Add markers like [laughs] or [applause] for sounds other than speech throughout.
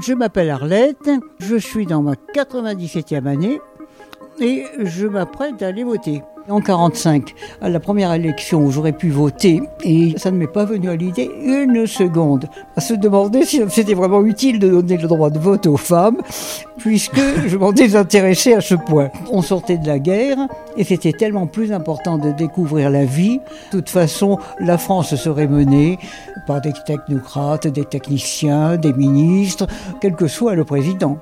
Je m'appelle Arlette, je suis dans ma 97e année et je m'apprête à aller voter. En 45, à la première élection où j'aurais pu voter, et ça ne m'est pas venu à l'idée une seconde, à se demander si c'était vraiment utile de donner le droit de vote aux femmes, puisque je m'en désintéressais à ce point. On sortait de la guerre, et c'était tellement plus important de découvrir la vie. De toute façon, la France serait menée par des technocrates, des techniciens, des ministres, quel que soit le président.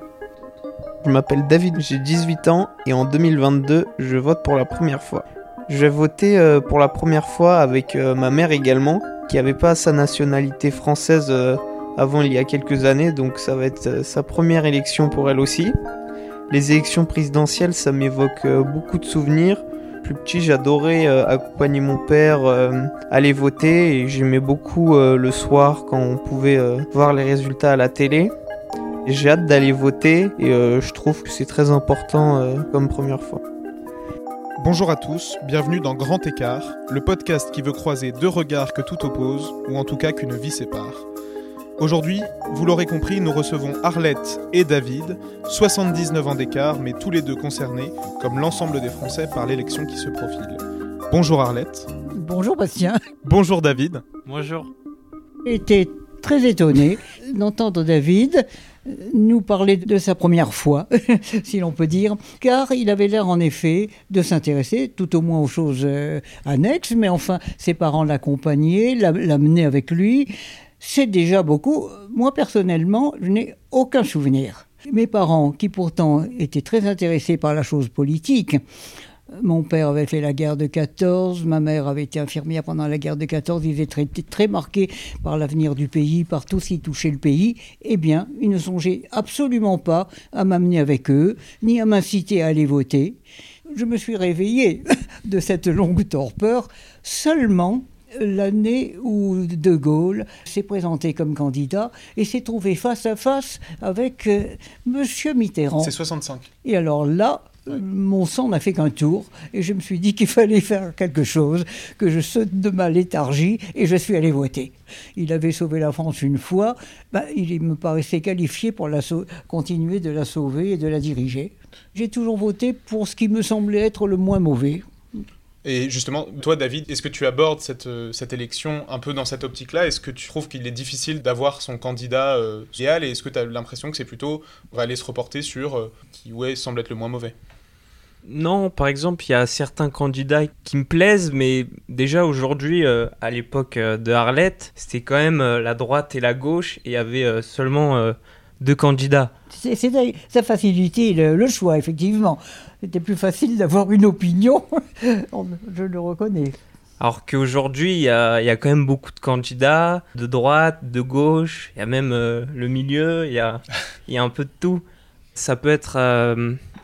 Je m'appelle David, j'ai 18 ans et en 2022, je vote pour la première fois. Je vais voter euh, pour la première fois avec euh, ma mère également, qui n'avait pas sa nationalité française euh, avant il y a quelques années, donc ça va être sa première élection pour elle aussi. Les élections présidentielles, ça m'évoque beaucoup de souvenirs. Plus petit, j'adorais accompagner mon père, aller voter et j'aimais beaucoup le soir quand on pouvait voir les résultats à la télé. J'ai hâte d'aller voter et euh, je trouve que c'est très important euh, comme première fois. Bonjour à tous, bienvenue dans Grand Écart, le podcast qui veut croiser deux regards que tout oppose, ou en tout cas qu'une vie sépare. Aujourd'hui, vous l'aurez compris, nous recevons Arlette et David, 79 ans d'écart, mais tous les deux concernés, comme l'ensemble des Français, par l'élection qui se profile. Bonjour Arlette. Bonjour Bastien. Bonjour David. Bonjour. J'étais très étonné d'entendre David nous parler de sa première fois, [laughs] si l'on peut dire, car il avait l'air en effet de s'intéresser tout au moins aux choses euh, annexes, mais enfin ses parents l'accompagnaient, l'amenaient avec lui. C'est déjà beaucoup. Moi personnellement, je n'ai aucun souvenir. Mes parents, qui pourtant étaient très intéressés par la chose politique, mon père avait fait la guerre de 14, ma mère avait été infirmière pendant la guerre de 14, ils étaient très, très marqués par l'avenir du pays, par tout ce qui touchait le pays. Eh bien, ils ne songeaient absolument pas à m'amener avec eux, ni à m'inciter à aller voter. Je me suis réveillé [laughs] de cette longue torpeur seulement l'année où De Gaulle s'est présenté comme candidat et s'est trouvé face à face avec euh, Monsieur Mitterrand. C'est 65. Et alors là, mon sang n'a fait qu'un tour et je me suis dit qu'il [laughs] fallait faire quelque chose, que je saute de ma léthargie et je suis allé voter. Il avait sauvé la France une fois, ben, il me paraissait qualifié pour continuer de la sauver et de la diriger. J'ai toujours voté pour ce qui me semblait être le moins mauvais. Et justement, toi, David, est-ce que tu abordes cette, euh, élection un peu dans cette optique-là? Est-ce que tu trouves qu'il est difficile d'avoir son candidat euh, idéal? Et est-ce que tu as l'impression que c'est plutôt, on aller se reporter sur euh, qui, ouais, semble être le moins mauvais? Non, par exemple, il y a certains candidats qui me plaisent, mais déjà aujourd'hui, euh, à l'époque euh, de Arlette, c'était quand même euh, la droite et la gauche, et il y avait seulement deux candidats. Ça facilitait le, le, choix, effectivement. C'était plus facile d'avoir une opinion, [laughs] je le reconnais. Alors qu'aujourd'hui, il y a, y a, quand même beaucoup de candidats, de droite, de gauche, il y a même le milieu, il y a, y a un peu de tout. Ça peut être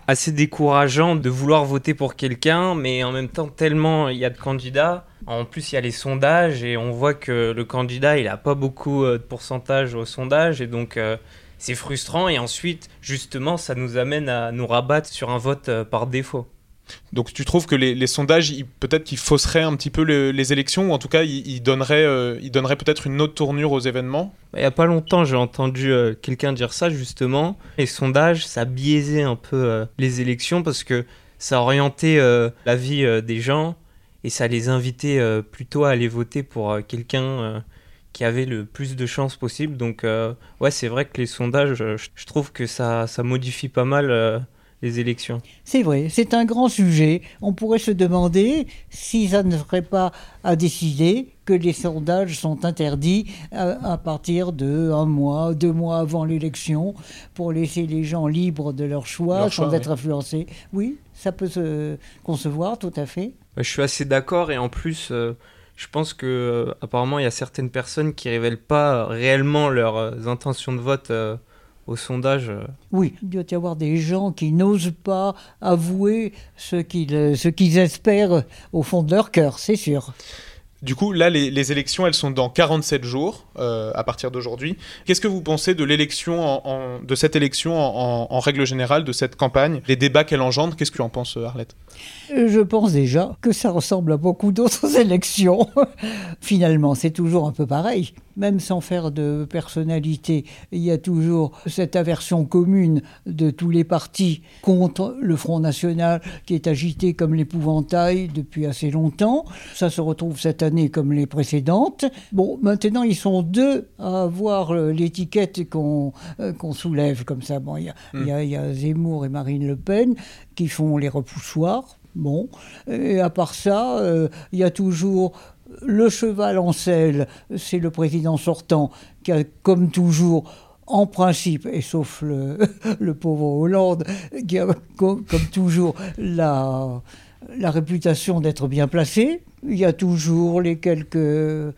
assez décourageant de vouloir voter pour quelqu'un, mais en même temps, tellement il y a de candidats. En plus, il y a les sondages et on voit que le candidat, il n'a pas beaucoup euh, de pourcentage au sondage et donc euh, c'est frustrant. Et ensuite, justement, ça nous amène à nous rabattre sur un vote euh, par défaut. Donc tu trouves que les, sondages, peut-être qu'ils fausseraient un petit peu les élections, ou en tout cas ils, donneraient, euh, peut-être une autre tournure aux événements? Il n'y a pas longtemps, j'ai entendu euh, quelqu'un dire ça justement. Les sondages, ça biaisait un peu euh, les élections parce que ça orientait la vie des gens et ça les invitait plutôt à aller voter pour quelqu'un qui avait le plus de chances possible. Donc ouais, c'est vrai que les sondages, je trouve que ça, ça modifie pas mal élections. C'est vrai, c'est un grand sujet. On pourrait se demander si ça ne serait pas à décider que les sondages sont interdits à, partir de un mois, deux mois avant l'élection, pour laisser les gens libres de leur choix, sans être influencés. Oui, ça peut se concevoir, tout à fait. Je suis assez d'accord et en plus. Euh, je pense que euh, apparemment il y a certaines personnes qui révèlent pas réellement leurs euh, intentions de vote au sondage. Euh. Oui, il doit y avoir des gens qui n'osent pas avouer ce qu'ils, euh, ce qu'ils espèrent au fond de leur cœur, c'est sûr. Du coup, là, les, élections, elles sont dans 47 jours euh, à partir d'aujourd'hui. Qu'est-ce que vous pensez de l'élection, de cette élection en, règle générale, de cette campagne, les débats qu'elle engendre Qu'est-ce que tu en penses, Arlette? Je pense déjà que ça ressemble à beaucoup d'autres [laughs] élections. Finalement, c'est toujours un peu pareil. Même sans faire de personnalité, il y a toujours cette aversion commune de tous les partis contre le Front National qui est agité comme l'épouvantail depuis assez longtemps. Ça se retrouve cette année comme les précédentes. Bon, maintenant, ils sont deux à avoir l'étiquette qu'on euh, soulève comme ça. Bon, il y, a, il y, y a Zemmour et Marine Le Pen qui font les repoussoirs. Bon, et à part ça, euh, il y a toujours le cheval en selle, c'est le président sortant qui a, comme toujours, en principe, et sauf le, [laughs] le pauvre Hollande, qui a, comme, comme toujours, la, la réputation d'être bien placé. Il y a toujours les quelques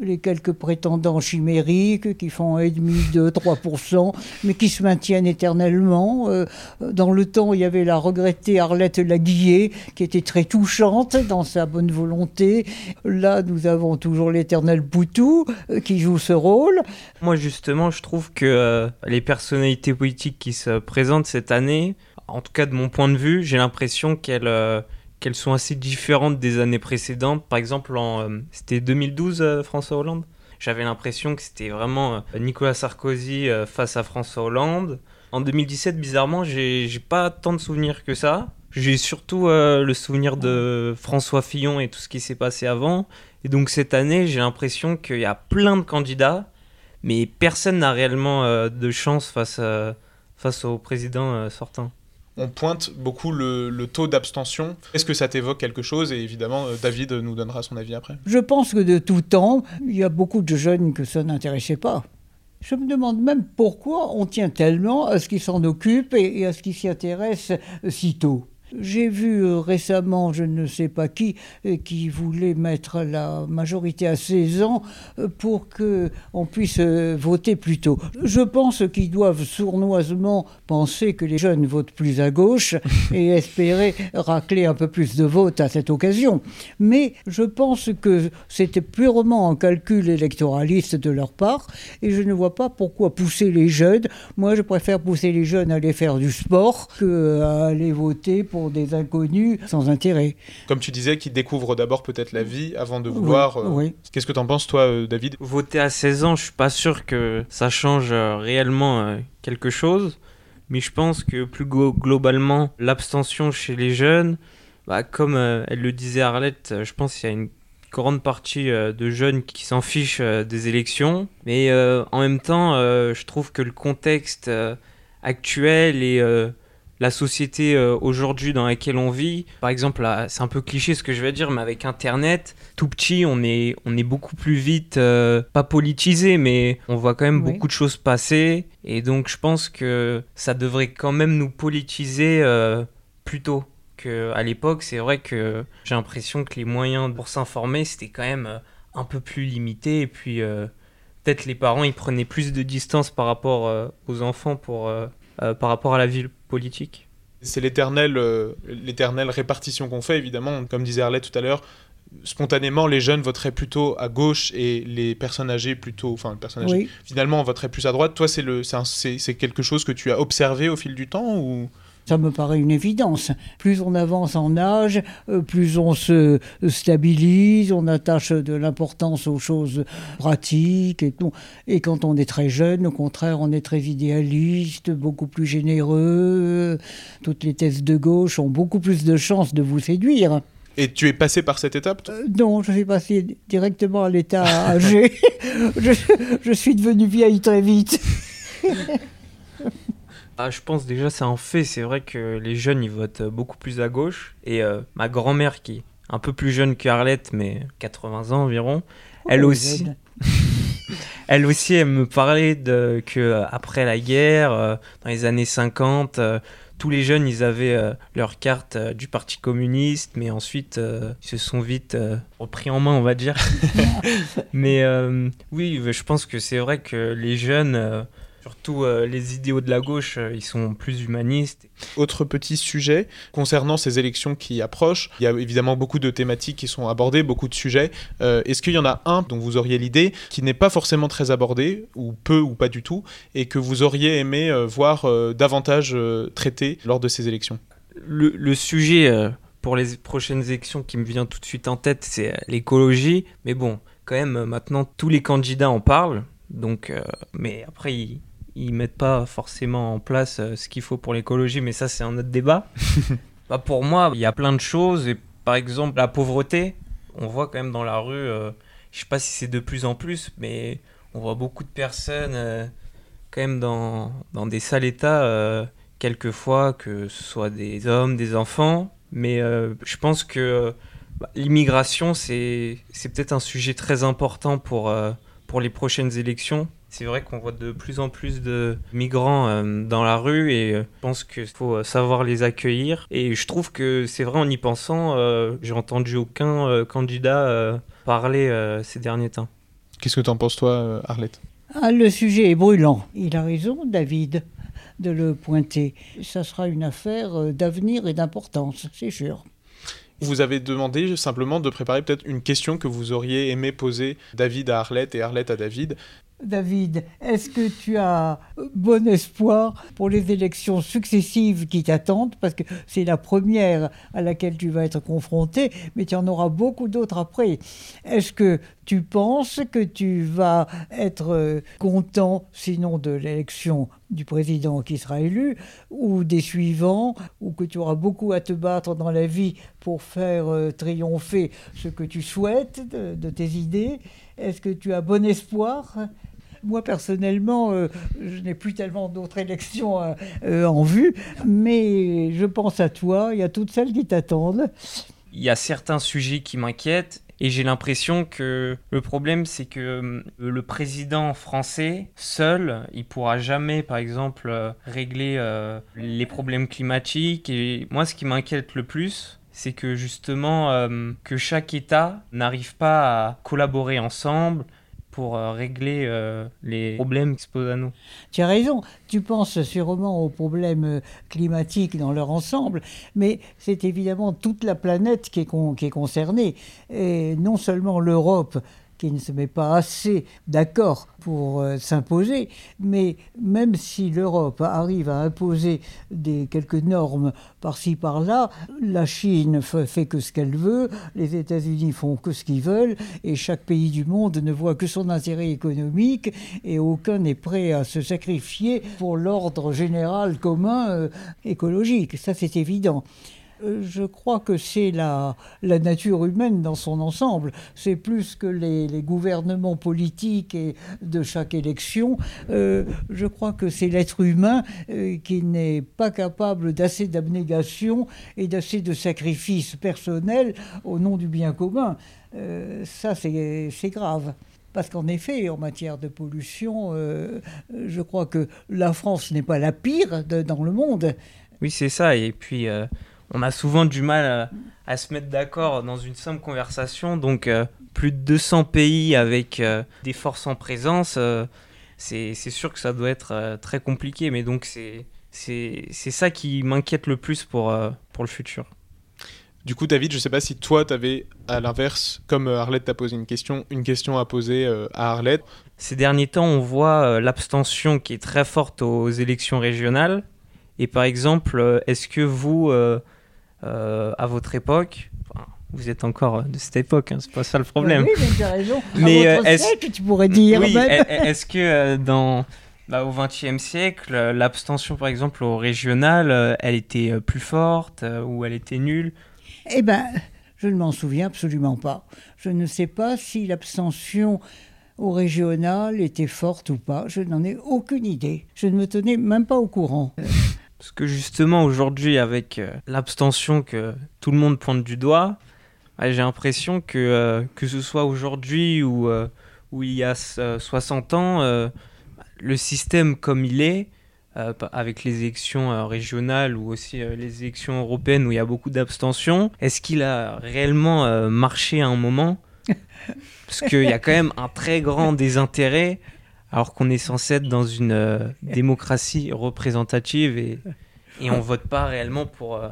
les quelques prétendants chimériques qui font 1,5, 2, 3%, mais qui se maintiennent éternellement. Euh, dans le temps, il y avait la regrettée Arlette Laguillet, qui était très touchante dans sa bonne volonté. Là, nous avons toujours l'éternel Poutou, euh, qui joue ce rôle. Moi, justement, je trouve que euh, les personnalités politiques qui se présentent cette année, en tout cas de mon point de vue, j'ai l'impression qu'elles euh, qu'elles sont assez différentes des années précédentes. Par exemple, euh, c'était 2012, euh, François Hollande? J'avais l'impression que c'était vraiment euh, Nicolas Sarkozy face à François Hollande. En 2017, bizarrement, j'ai j'ai pas tant de souvenirs que ça. J'ai surtout le souvenir de François Fillon et tout ce qui s'est passé avant. Et donc cette année, j'ai l'impression qu'il y a plein de candidats, mais personne n'a réellement de chance face, face au président sortant. On pointe beaucoup le, taux d'abstention. Est-ce que ça t'évoque quelque chose Et évidemment, euh, David nous donnera son avis après. Je pense que de tout temps, il y a beaucoup de jeunes que ça n'intéressait pas. Je me demande même pourquoi on tient tellement à ce qu'ils s'en occupent et, et à ce qu'ils s'y intéressent si tôt. J'ai vu euh, récemment, je ne sais pas qui, euh, qui voulait mettre la majorité à 16 ans euh, pour que on puisse voter plus tôt. Je pense qu'ils doivent sournoisement penser que les jeunes votent plus à gauche [laughs] et espérer racler un peu plus de votes à cette occasion. Mais je pense que c'était purement un calcul électoraliste de leur part et je ne vois pas pourquoi pousser les jeunes. Moi, je préfère pousser les jeunes à aller faire du sport que à aller voter pour des inconnus sans intérêt. Comme tu disais, qui découvre d'abord peut-être la vie avant de vouloir. euh, Oui, oui. Qu'est-ce que t'en penses, toi, euh, David? Voter à 16 ans, je suis pas sûr que ça change euh, réellement quelque chose, mais je pense que plus glo- globalement, l'abstention chez les jeunes, bah, comme euh, elle le disait Arlette, je pense qu'il y a une grande partie euh, de jeunes qui s'en fichent euh, des élections, mais euh, en même temps, euh, je trouve que le contexte euh, actuel et euh, la société euh, aujourd'hui dans laquelle on vit, par exemple, là, c'est un peu cliché ce que je vais dire, mais avec Internet, tout petit, on est, on est beaucoup plus vite, euh, pas politisé, mais on voit quand même Oui. beaucoup de choses passer. Et donc, je pense que ça devrait quand même nous politiser euh, plus tôt qu'à l'époque. C'est vrai que j'ai l'impression que les moyens pour s'informer, c'était quand même euh, un peu plus limité. Et puis, euh, peut-être les parents, ils prenaient plus de distance par rapport aux enfants pour, euh, par rapport à la vie politique. C'est l'éternelle euh, l'éternelle répartition qu'on fait, évidemment. Comme disait Arlette tout à l'heure, spontanément, les jeunes voteraient plutôt à gauche et les personnes âgées plutôt. Enfin, les personnes âgées, oui. finalement, voteraient plus à droite. Toi, c'est quelque chose que tu as observé au fil du temps ou... Ça me paraît une évidence. Plus on avance en âge, euh, plus on se stabilise, on attache de l'importance aux choses pratiques et tout. Et quand on est très jeune, au contraire, on est très idéaliste, beaucoup plus généreux. Toutes les thèses de gauche ont beaucoup plus de chances de vous séduire. Et tu es passé par cette étape? Euh, non, je suis passé directement à l'état âgé. [laughs] je, je suis devenu vieille très vite. [laughs] Ah, je pense déjà c'est un fait, c'est vrai que les jeunes ils votent beaucoup plus à gauche et euh, ma grand-mère qui est un peu plus jeune que Arlette mais 80 ans environ, elle Oh, aussi, jeune. [laughs] elle aussi elle me parlait de que euh, après la guerre euh, dans les années 50 euh, tous les jeunes ils avaient euh, leur carte du Parti communiste mais ensuite ils se sont vite repris en main on va dire. [laughs] [laughs] mais oui, je pense que c'est vrai que les jeunes Surtout euh, les idéaux de la gauche, euh, ils sont plus humanistes. Autre petit sujet concernant ces élections qui approchent, il y a évidemment beaucoup de thématiques qui sont abordées, beaucoup de sujets. Euh, Est-ce qu'il y en a un dont vous auriez l'idée qui n'est pas forcément très abordé, ou peu ou pas du tout, et que vous auriez aimé euh, voir euh, davantage euh, traité lors de ces élections? Le, le sujet euh, pour les prochaines élections qui me vient tout de suite en tête, c'est l'écologie. Mais bon, quand même, maintenant, tous les candidats en parlent. Donc, mais après, ils, ils mettent pas forcément en place ce qu'il faut pour l'écologie. Mais ça, c'est un autre débat. [laughs] bah, pour moi, il y a plein de choses. Et par exemple, la pauvreté, on voit quand même dans la rue, euh, je sais pas si c'est de plus en plus, mais on voit beaucoup de personnes euh, quand même dans, dans des sales états, euh, quelquefois, que ce soit des hommes, des enfants. Mais je pense que bah, l'immigration, c'est peut-être un sujet très important pour, pour les prochaines élections c'est vrai qu'on voit de plus en plus de migrants euh, dans la rue et euh, je pense qu'il faut euh, savoir les accueillir. Et je trouve que c'est vrai en y pensant, j'ai entendu aucun candidat parler ces derniers temps. Qu'est-ce que tu en penses toi, Arlette? Ah, Le sujet est brûlant. Il a raison, David, de le pointer. Ça sera une affaire d'avenir et d'importance, c'est sûr vous avez demandé simplement de préparer peut-être une question que vous auriez aimé poser David à Arlette et Arlette à David. David, est-ce que tu as bon espoir pour les élections successives qui t'attendent? Parce que c'est la première à laquelle tu vas être confronté, mais tu en auras beaucoup d'autres après. Est-ce que tu penses que tu vas être euh, content, sinon de l'élection du président qui sera élu, ou des suivants, ou que tu auras beaucoup à te battre dans la vie pour faire euh, triompher ce que tu souhaites de tes idées? Est-ce que tu as bon espoir moi, personnellement, euh, je n'ai plus tellement d'autres élections euh, euh, en vue, mais je pense à toi et à toutes celles qui t'attendent. Il y a certains sujets qui m'inquiètent et j'ai l'impression que le problème, c'est que le président français, seul, il pourra jamais, par exemple, régler les problèmes climatiques. Et moi, ce qui m'inquiète le plus, c'est que justement, que chaque État n'arrive pas à collaborer ensemble, pour euh, régler euh, les problèmes qui se posent à nous. Tu as raison, tu penses sûrement aux problèmes euh, climatiques dans leur ensemble, mais c'est évidemment toute la planète qui est, qui est concernée, et non seulement l'Europe qui ne se met pas assez d'accord pour euh, s'imposer, mais même si l'Europe arrive à imposer des, quelques normes par-ci par-là, la Chine fait que ce qu'elle veut, les États-Unis font que ce qu'ils veulent, et chaque pays du monde ne voit que son intérêt économique, et aucun n'est prêt à se sacrifier pour l'ordre général commun euh, écologique. Ça, c'est évident. Euh, je crois que c'est la, nature humaine dans son ensemble. C'est plus que les, gouvernements politiques et de chaque élection. Euh, je crois que c'est l'être humain euh, qui n'est pas capable d'assez d'abnégation et d'assez de sacrifices personnels au nom du bien commun. ça, c'est grave. Parce qu'en effet, en matière de pollution, je crois que la France n'est pas la pire dans le monde. Oui, c'est ça. Et puis, on a souvent du mal à, se mettre d'accord dans une simple conversation. Donc, euh, plus de 200 pays avec euh, des forces en présence, euh, c'est sûr que ça doit être très compliqué. Mais donc, c'est ça qui m'inquiète le plus pour, pour le futur. Du coup, David, je ne sais pas si toi, tu avais, à l'inverse, comme Arlette t'a posé une question, une question à poser à Arlette. Ces derniers temps, on voit l'abstention qui est très forte aux élections régionales. Et par exemple, est-ce que vous, euh, à votre époque. vous êtes encore de cette époque, hein, c'est pas ça le problème. Oui, mais tu as raison. [laughs] Mais euh, est-ce que tu pourrais dire oui, Est-ce que euh, dans bah, au XXe siècle, l'abstention, par exemple, au régional, elle était plus forte ou elle était nulle? Eh ben, je ne m'en souviens absolument pas. Je ne sais pas si l'abstention au régional était forte ou pas. Je n'en ai aucune idée. Je ne me tenais même pas au courant. Parce que justement, aujourd'hui, avec euh, l'abstention que tout le monde pointe du doigt, j'ai l'impression que, euh, que ce soit aujourd'hui ou, euh, ou il y a 60 ans, le système comme il est, avec les élections régionales ou aussi les élections européennes où il y a beaucoup d'abstention, est-ce qu'il a réellement marché à un moment? Parce qu'il y a quand même un très grand désintérêt alors qu'on est censé être dans une euh, [laughs] démocratie représentative et, et on vote pas réellement pour, euh,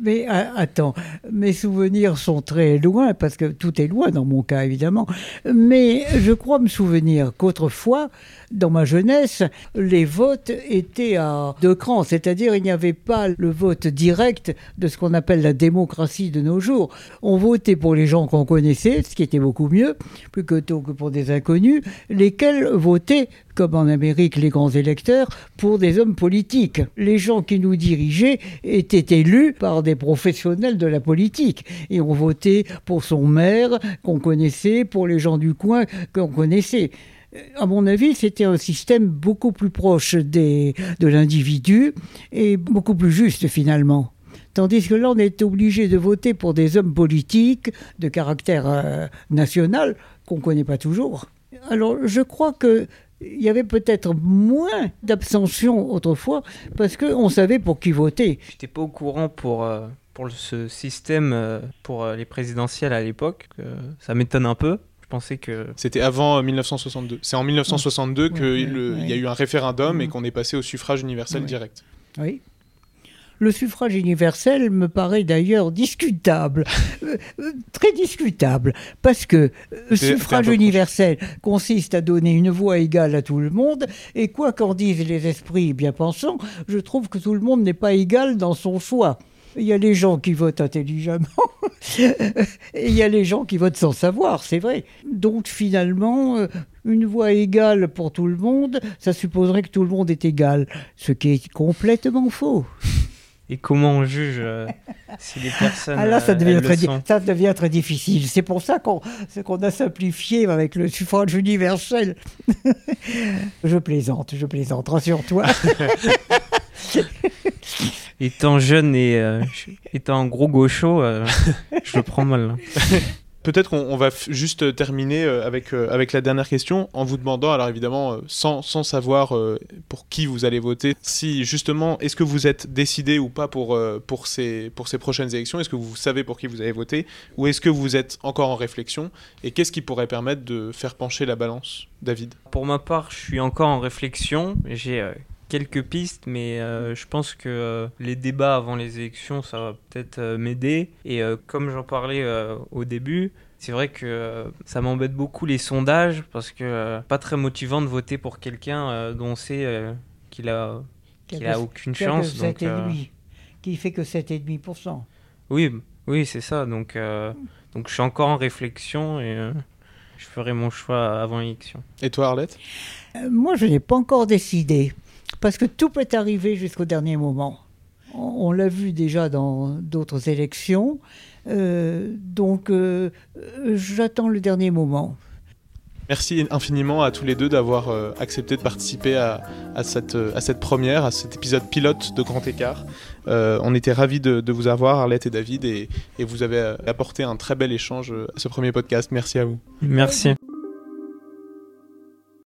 Mais attends, mes souvenirs sont très loin, parce que tout est loin dans mon cas, évidemment. Mais je crois me souvenir qu'autrefois, dans ma jeunesse, les votes étaient à deux crans, c'est-à-dire il n'y avait pas le vote direct de ce qu'on appelle la démocratie de nos jours. On votait pour les gens qu'on connaissait, ce qui était beaucoup mieux, plutôt que pour des inconnus, lesquels votaient comme en Amérique les grands électeurs, pour des hommes politiques. Les gens qui nous dirigeaient étaient élus par des professionnels de la politique et on votait pour son maire qu'on connaissait, pour les gens du coin qu'on connaissait. À mon avis, c'était un système beaucoup plus proche des, de l'individu et beaucoup plus juste finalement. Tandis que là, on est obligé de voter pour des hommes politiques de caractère euh, national qu'on ne connaît pas toujours. Alors, je crois que il y avait peut-être moins d'abstention autrefois parce qu'on savait pour qui voter. Je n'étais pas au courant pour, euh, pour ce système euh, pour euh, les présidentielles à l'époque. ça m'étonne un peu. Je pensais que... C'était avant 1962. C'est en 1962 qu'il y a eu un référendum et qu'on est passé au suffrage universel direct. Oui. Le suffrage universel me paraît d'ailleurs discutable, euh, euh, très discutable, parce que le suffrage universel consiste à donner une voix égale à tout le monde, et quoi qu'en disent les esprits bien pensants, je trouve que tout le monde n'est pas égal dans son choix. Il y a les gens qui votent intelligemment [laughs] et il y a les gens qui votent sans savoir, c'est vrai. Donc finalement, euh, une voix égale pour tout le monde, ça supposerait que tout le monde est égal, ce qui est complètement faux. Et comment on juge euh, [laughs] si les personnes. Ah là, ça euh, devient, très, ça devient très difficile. C'est pour ça qu'on a simplifié avec le suffrage universel. [laughs] je plaisante, je plaisante, rassure-toi. [laughs] étant jeune et euh, étant gros gaucho, je le prends mal. Peut-être qu'on va juste terminer euh, avec, euh, avec la dernière question en vous demandant, alors évidemment, euh, sans, sans savoir pour qui vous allez voter, si justement, est-ce que vous êtes décidé ou pas pour, pour, ces, pour ces prochaines élections? Est-ce que vous savez pour qui vous allez voter Ou est-ce que vous êtes encore en réflexion? Et qu'est-ce qui pourrait permettre de faire pencher la balance, David? Pour ma part, je suis encore en réflexion. J'ai quelques pistes, mais je pense que les débats avant les élections, ça va peut-être m'aider. Et comme j'en parlais au début, c'est vrai que ça m'embête beaucoup les sondages parce que pas très motivant de voter pour quelqu'un dont on sait qu'il a, qu'il a aucune chance. Donc, qui fait que 7,5%. Oui, oui, c'est ça. Donc, donc je suis encore en réflexion et je ferai mon choix avant l'élection. Et toi, Arlette? Moi, je n'ai pas encore décidé parce que tout peut arriver jusqu'au dernier moment. On, l'a vu déjà dans d'autres élections. Euh, donc, euh, j'attends le dernier moment. Merci infiniment à tous les deux d'avoir euh, accepté de participer à, cette, à cette première, à cet épisode pilote de Grand Écart. on était ravis de, vous avoir, Arlette et David, et, et vous avez apporté un très bel échange à ce premier podcast. Merci à vous. Merci.